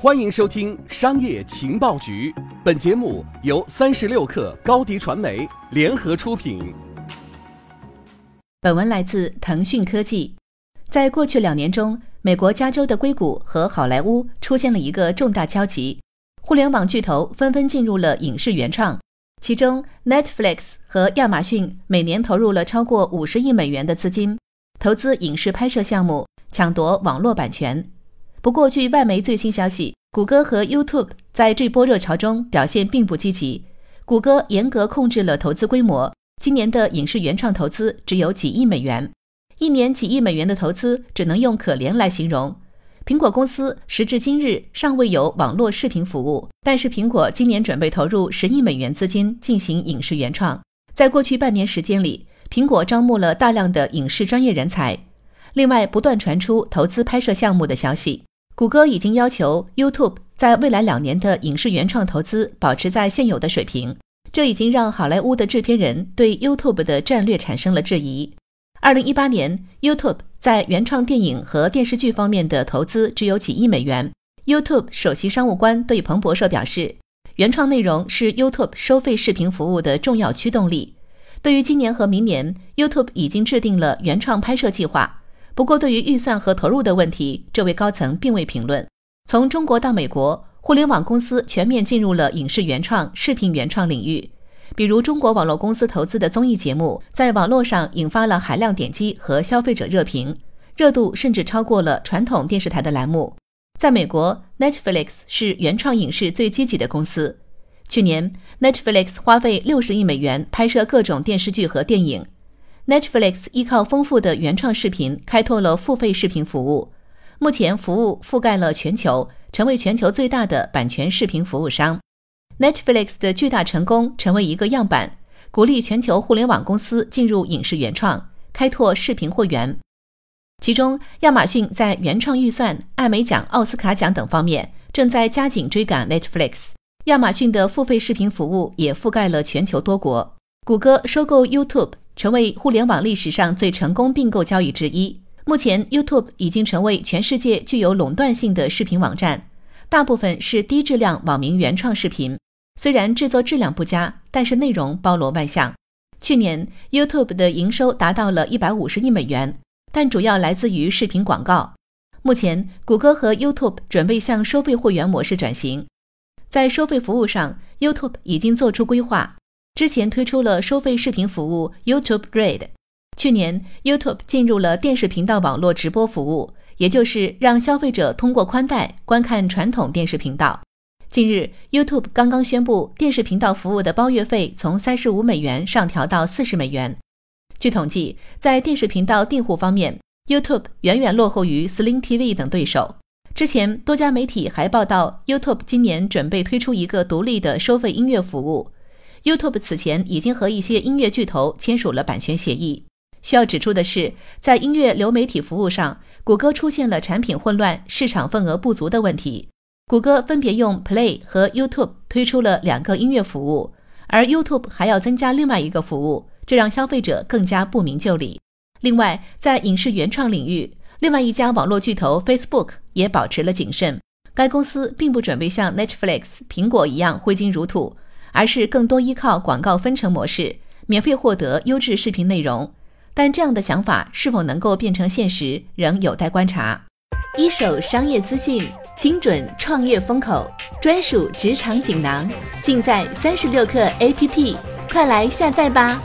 欢迎收听《商业情报局》，本节目由三十六克高低传媒联合出品。本文来自腾讯科技。在过去两年中，美国加州的硅谷和好莱坞出现了一个重大交集，互联网巨头纷纷进入了影视原创。其中，Netflix 和亚马逊每年投入了超过五十亿美元的资金，投资影视拍摄项目，抢夺网络版权。不过，据外媒最新消息，谷歌和 YouTube 在这波热潮中表现并不积极。谷歌严格控制了投资规模，今年的影视原创投资只有几亿美元。一年几亿美元的投资只能用可怜来形容。苹果公司时至今日尚未有网络视频服务，但是苹果今年准备投入十亿美元资金进行影视原创。在过去半年时间里，苹果招募了大量的影视专业人才。另外，不断传出投资拍摄项目的消息。谷歌已经要求 YouTube 在未来两年的影视原创投资保持在现有的水平，这已经让好莱坞的制片人对 YouTube 的战略产生了质疑。二零一八年，YouTube 在原创电影和电视剧方面的投资只有几亿美元。YouTube 首席商务官对彭博社表示，原创内容是 YouTube 收费视频服务的重要驱动力。对于今年和明年，YouTube 已经制定了原创拍摄计划。不过，对于预算和投入的问题，这位高层并未评论。从中国到美国，互联网公司全面进入了影视原创、视频原创领域。比如，中国网络公司投资的综艺节目，在网络上引发了海量点击和消费者热评，热度甚至超过了传统电视台的栏目。在美国，Netflix 是原创影视最积极的公司。去年，Netflix 花费六十亿美元拍摄各种电视剧和电影。Netflix 依靠丰富的原创视频，开拓了付费视频服务。目前，服务覆盖了全球，成为全球最大的版权视频服务商。Netflix 的巨大成功成为一个样板，鼓励全球互联网公司进入影视原创，开拓视频会员。其中，亚马逊在原创预算、艾美奖、奥斯卡奖等方面正在加紧追赶 Netflix。亚马逊的付费视频服务也覆盖了全球多国。谷歌收购 YouTube。成为互联网历史上最成功并购交易之一。目前，YouTube 已经成为全世界具有垄断性的视频网站，大部分是低质量网民原创视频。虽然制作质量不佳，但是内容包罗万象。去年，YouTube 的营收达到了一百五十亿美元，但主要来自于视频广告。目前，谷歌和 YouTube 准备向收费会员模式转型。在收费服务上，YouTube 已经做出规划。之前推出了收费视频服务 YouTube Red，去年 YouTube 进入了电视频道网络直播服务，也就是让消费者通过宽带观看传统电视频道。近日，YouTube 刚刚宣布电视频道服务的包月费从三十五美元上调到四十美元。据统计，在电视频道订户方面，YouTube 远远落后于 Sling TV 等对手。之前多家媒体还报道，YouTube 今年准备推出一个独立的收费音乐服务。YouTube 此前已经和一些音乐巨头签署了版权协议。需要指出的是，在音乐流媒体服务上，谷歌出现了产品混乱、市场份额不足的问题。谷歌分别用 Play 和 YouTube 推出了两个音乐服务，而 YouTube 还要增加另外一个服务，这让消费者更加不明就里。另外，在影视原创领域，另外一家网络巨头 Facebook 也保持了谨慎。该公司并不准备像 Netflix、苹果一样挥金如土。而是更多依靠广告分成模式，免费获得优质视频内容。但这样的想法是否能够变成现实，仍有待观察。一手商业资讯，精准创业风口，专属职场锦囊，尽在三十六课 APP，快来下载吧！